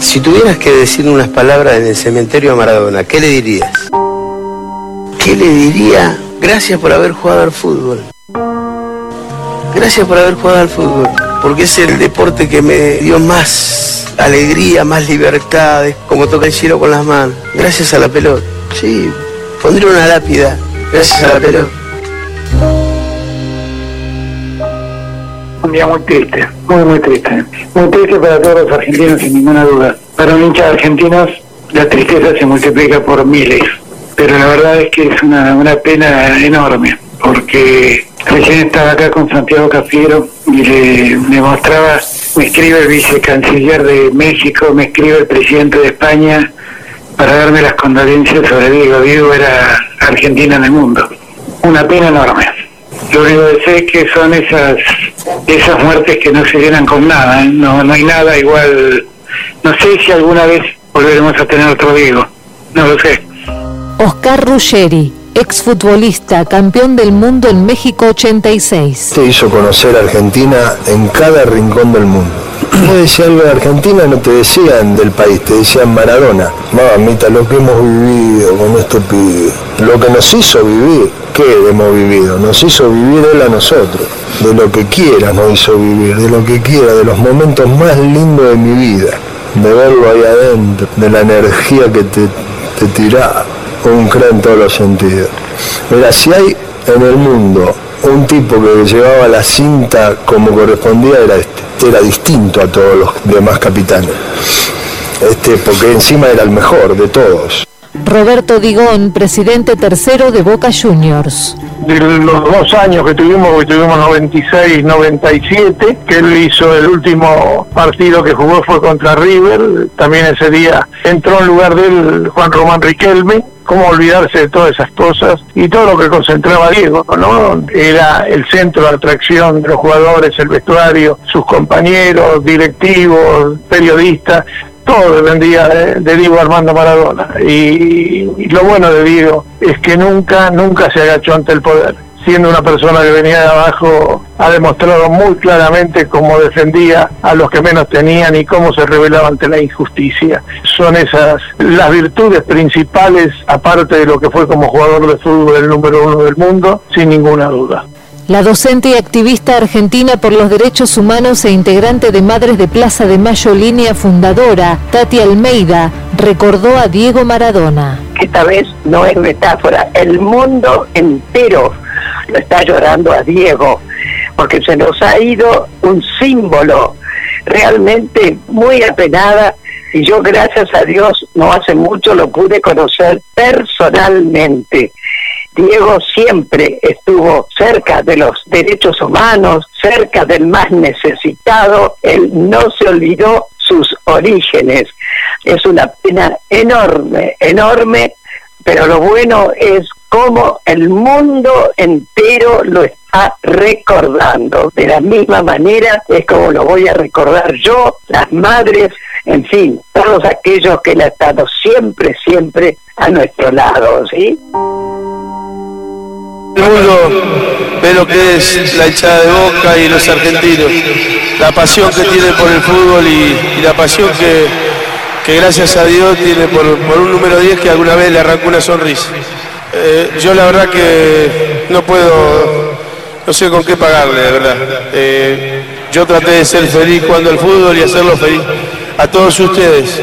Si tuvieras que decir unas palabras en el cementerio a Maradona, ¿qué le dirías? ¿Qué le diría? Gracias por haber jugado al fútbol. Gracias por haber jugado al fútbol. Porque es el deporte que me dio más alegría, más libertad, como toca el cielo con las manos. Gracias a la pelota. Sí, pondré una lápida. Gracias a la pelota. Un día muy triste, muy muy triste. Muy triste para todos los argentinos sin ninguna duda. Para un hincha de argentinos la tristeza se multiplica por miles. Pero la verdad es que es una, una pena enorme, porque recién estaba acá con Santiago Cafiero y le, mostraba, me escribe el vicecanciller de México, me escribe el presidente de España para darme las condolencias sobre Diego. Diego era Argentina en el mundo. Una pena enorme. Lo único que sé es que son esas esas muertes que no se llenan con nada, ¿eh? no, no hay nada igual. No sé si alguna vez volveremos a tener otro Diego, no lo sé. Oscar Ruggeri, exfutbolista, campeón del mundo en México 86. Te hizo conocer a Argentina en cada rincón del mundo. No decía algo de Argentina, no te decían del país, te decían Maradona. Mamita, lo que hemos vivido con este pibe, lo que nos hizo vivir, ¿qué hemos vivido? Nos hizo vivir él a nosotros, de lo que quiera nos hizo vivir, de lo que quiera, de los momentos más lindos de mi vida, de verlo ahí adentro, de la energía que te, te tiraba, un crack en todos los sentidos. Mira, si hay en el mundo un tipo que llevaba la cinta como correspondía, era este era distinto a todos los demás capitanes. Este, porque encima era el mejor de todos. Roberto Digón, presidente tercero de Boca Juniors. De los dos años que tuvimos, que tuvimos 96, 97, que él hizo el último partido que jugó fue contra River, también ese día entró en lugar de él Juan Román Riquelme, cómo olvidarse de todas esas cosas y todo lo que concentraba Diego, ¿no? Era el centro de atracción de los jugadores, el vestuario, sus compañeros, directivos, periodistas, todo dependía de, Diego Armando Maradona. Y, y, lo bueno de Diego es que nunca, nunca se agachó ante el poder. Siendo una persona que venía de abajo, ha demostrado muy claramente cómo defendía a los que menos tenían y cómo se rebelaba ante la injusticia. Son esas las virtudes principales, aparte de lo que fue como jugador de fútbol el número uno del mundo, sin ninguna duda. La docente y activista argentina por los derechos humanos e integrante de Madres de Plaza de Mayo Línea fundadora, Tati Almeida, recordó a Diego Maradona. Esta vez no es metáfora, el mundo entero lo está llorando a Diego, porque se nos ha ido un símbolo realmente muy apenada y yo gracias a Dios no hace mucho lo pude conocer personalmente. Diego siempre estuvo cerca de los derechos humanos, cerca del más necesitado, él no se olvidó sus orígenes. Es una pena enorme, enorme, pero lo bueno es cómo el mundo entero lo está recordando. De la misma manera es como lo voy a recordar yo, las madres, en fin, todos aquellos que han estado siempre, siempre a nuestro lado, ¿sí? El ve lo que es la hinchada de Boca y los argentinos, la pasión que tienen por el fútbol y, la pasión que, que, gracias a Dios tiene por, un número 10 que alguna vez le arrancó una sonrisa. Eh, yo la verdad que no puedo, no sé con qué pagarle, de verdad. Eh, yo traté de ser feliz jugando al fútbol y hacerlo feliz a todos ustedes.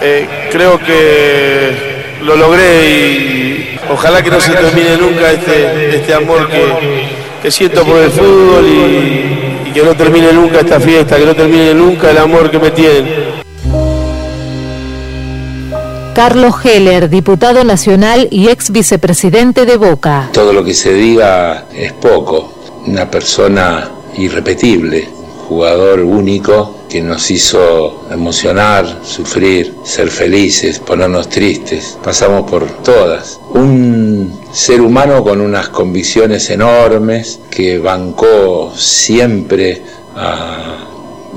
Eh, creo que lo logré y Ojalá que no se termine nunca este, este amor que, siento por el fútbol y, que no termine nunca esta fiesta, que no termine nunca el amor que me tienen. Carlos Heller, diputado nacional y ex vicepresidente de Boca. Todo lo que se diga es poco. Una persona irrepetible, jugador único que nos hizo emocionar, sufrir, ser felices, ponernos tristes. Pasamos por todas. Un ser humano con unas convicciones enormes que bancó siempre a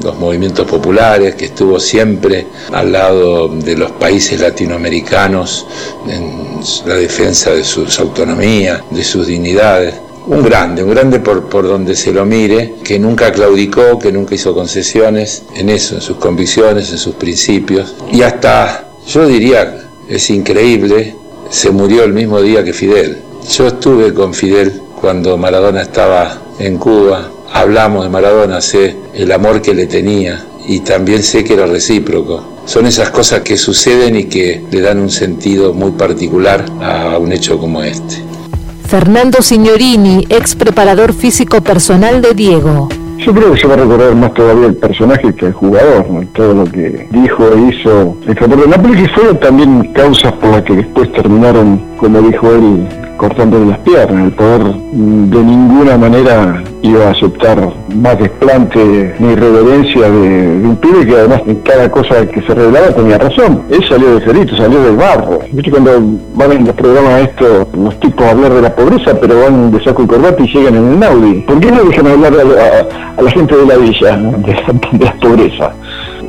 los movimientos populares, que estuvo siempre al lado de los países latinoamericanos en la defensa de sus autonomías, de sus dignidades un grande, un grande por, por donde se lo mire, que nunca claudicó, que nunca hizo concesiones en eso, en sus convicciones, en sus principios. Y hasta, yo diría, es increíble, se murió el mismo día que Fidel. Yo estuve con Fidel cuando Maradona estaba en Cuba, hablamos de Maradona, sé el amor que le tenía y también sé que era recíproco. Son esas cosas que suceden y que le dan un sentido muy particular a un hecho como este. Fernando Signorini, ex preparador físico personal de Diego. Yo creo que se va a recordar más todavía el personaje que el jugador, todo lo que dijo e hizo el Napoli, que fueron también causas por las que después terminaron, como dijo él, cortándole las piernas. El poder de ninguna manera iba a aceptar más desplante ni reverencia de, un pibe que además en cada cosa que se revelaba tenía razón. Él salió de cerito, salió del barro. Viste cuando van en los programas estos los tipos a hablar de la pobreza, pero van de saco y corbata y llegan en el Naudi. ¿Por qué no dejan hablar a, la gente de la villa de, la pobreza?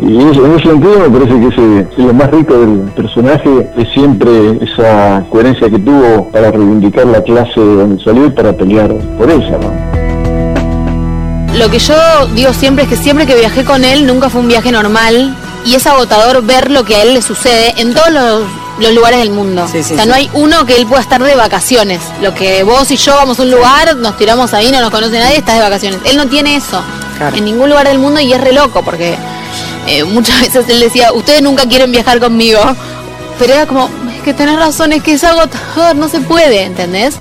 Y en ese sentido me parece que ese, lo más rico del personaje es siempre esa coherencia que tuvo para reivindicar la clase donde salió y para pelear por ella. Lo que yo digo siempre es que siempre que viajé con él nunca fue un viaje normal y es agotador ver lo que a él le sucede en todos los, lugares del mundo. o sea, no hay uno que él pueda estar de vacaciones. Lo que vos y yo vamos a un lugar, nos tiramos ahí, no nos conoce nadie, estás de vacaciones. Él no tiene eso en ningún lugar del mundo y es re loco porque eh, muchas veces él decía, ustedes nunca quieren viajar conmigo. Pero era como, es que tenés razón, es que es agotador, no se puede, ¿entendés?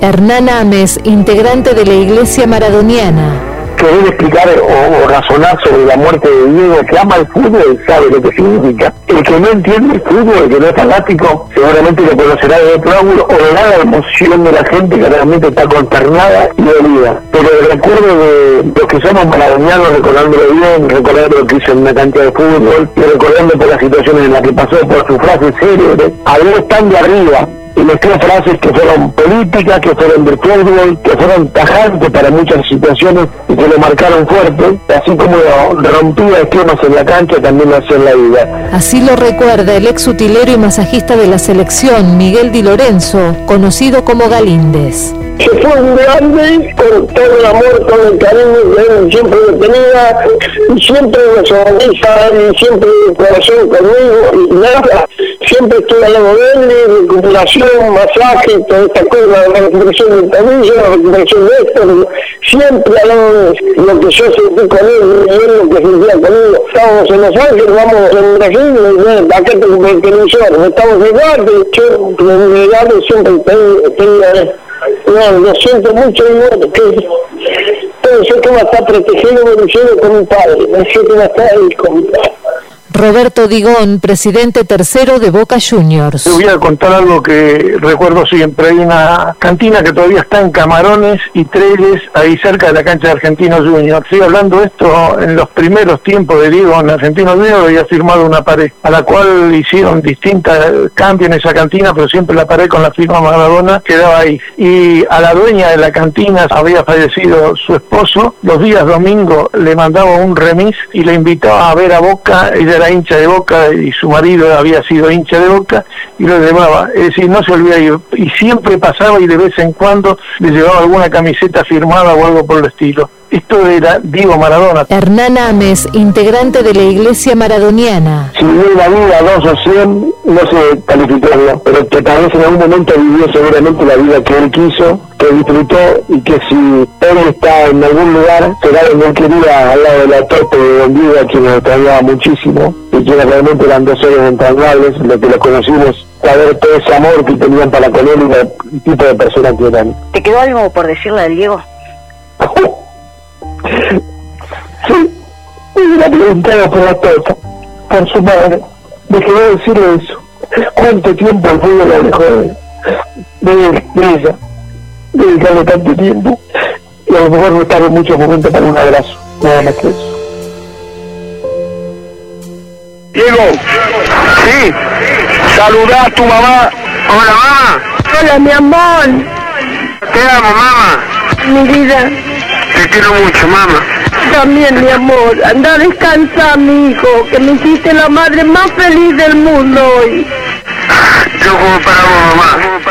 Hernán Ames, integrante de la Iglesia Maradoniana querer explicar o, razonar sobre la muerte de Diego, que ama el fútbol, sabe lo que significa. El que no entiende el fútbol, el que no es fanático, seguramente lo conocerá de otro ángulo, o da la emoción de la gente que realmente está consternada y dolida. Pero recuerdo de los que somos maradonianos, recordándolo bien, recordando lo que hizo en una cancha de fútbol, y recordando por las situaciones en las que pasó, por su frase célebre, habló tan de arriba, y mezcló frases que fueron políticas, que fueron de fútbol, que fueron tajantes para muchas situaciones y que lo marcaron fuerte, así como rompía esquemas en la cancha, también lo hacía en la vida. Así lo recuerda el ex utilero y masajista de la selección, Miguel Di Lorenzo, conocido como Galíndez que fue un grande con todo el amor, con el cariño que él siempre lo tenía, y siempre me sonrisa, y siempre el corazón conmigo, y nada, siempre estuve al lado de él, recuperación, masaje, toda esta cosa, la recuperación del tobillo, la recuperación de esto, siempre al lado de lo que yo sentí con él, y él lo que sentía conmigo. Estábamos en Los Ángeles, vamos en Brasil, y acá tengo el televisor, estamos de guardia, yo en mi edad siempre tenía no, lo siento mucho, no, que sé que a estar protegido, me con mi padre, no sé que a estar ahí con mi padre. Roberto Digón, presidente tercero de Boca Juniors. Te voy a contar algo que recuerdo siempre. Hay una cantina que todavía está en Camarones y Trelles, ahí cerca de la cancha de Argentinos Juniors. Estoy hablando esto en los primeros tiempos de Diego en Argentinos Juniors, había firmado una pared, a la cual hicieron distintas cambios en esa cantina, pero siempre la pared con la firma Maradona quedaba ahí. Y a la dueña de la cantina había fallecido su esposo. Los días domingo le mandaba un remis y le invitaba a ver a Boca. y era hincha de Boca y su marido había sido hincha de Boca y lo llevaba. Es decir, no se olvida y siempre pasaba y de vez en cuando le llevaba alguna camiseta firmada o algo por el estilo. Esto era Diego Maradona. Hernán Ames, integrante de la Iglesia Maradoniana. Si vivió la vida dos o cien, no se calificaría, pero que tal vez en algún momento vivió seguramente la vida que él quiso, que disfrutó y que si él está en algún lugar, será donde él quería, al lado de la torpe de Don Diego, a quien nos extrañaba muchísimo, y que realmente eran dos seres entrañables, lo que lo conocimos saber todo ese amor que tenían para con él y el tipo de persona que eran. ¿Te quedó algo por decirle a Diego? Sí, y la preguntaba por la torta, por su madre. Me quedó decirle eso. ¿Cuánto tiempo el fútbol la dejó de, de, de ella? Dedicarle tanto tiempo. Y a lo mejor no estaba muchos momentos para un abrazo. Nada más que eso. Diego, sí, saludá a tu mamá. Hola, mamá. Hola, mi amor. Te amo, mamá. Mi vida. Te quiero mucho, mamá. También, mi amor. Anda a descansar, mi hijo, que me hiciste la madre más feliz del mundo hoy. Yo como para vos, mamá.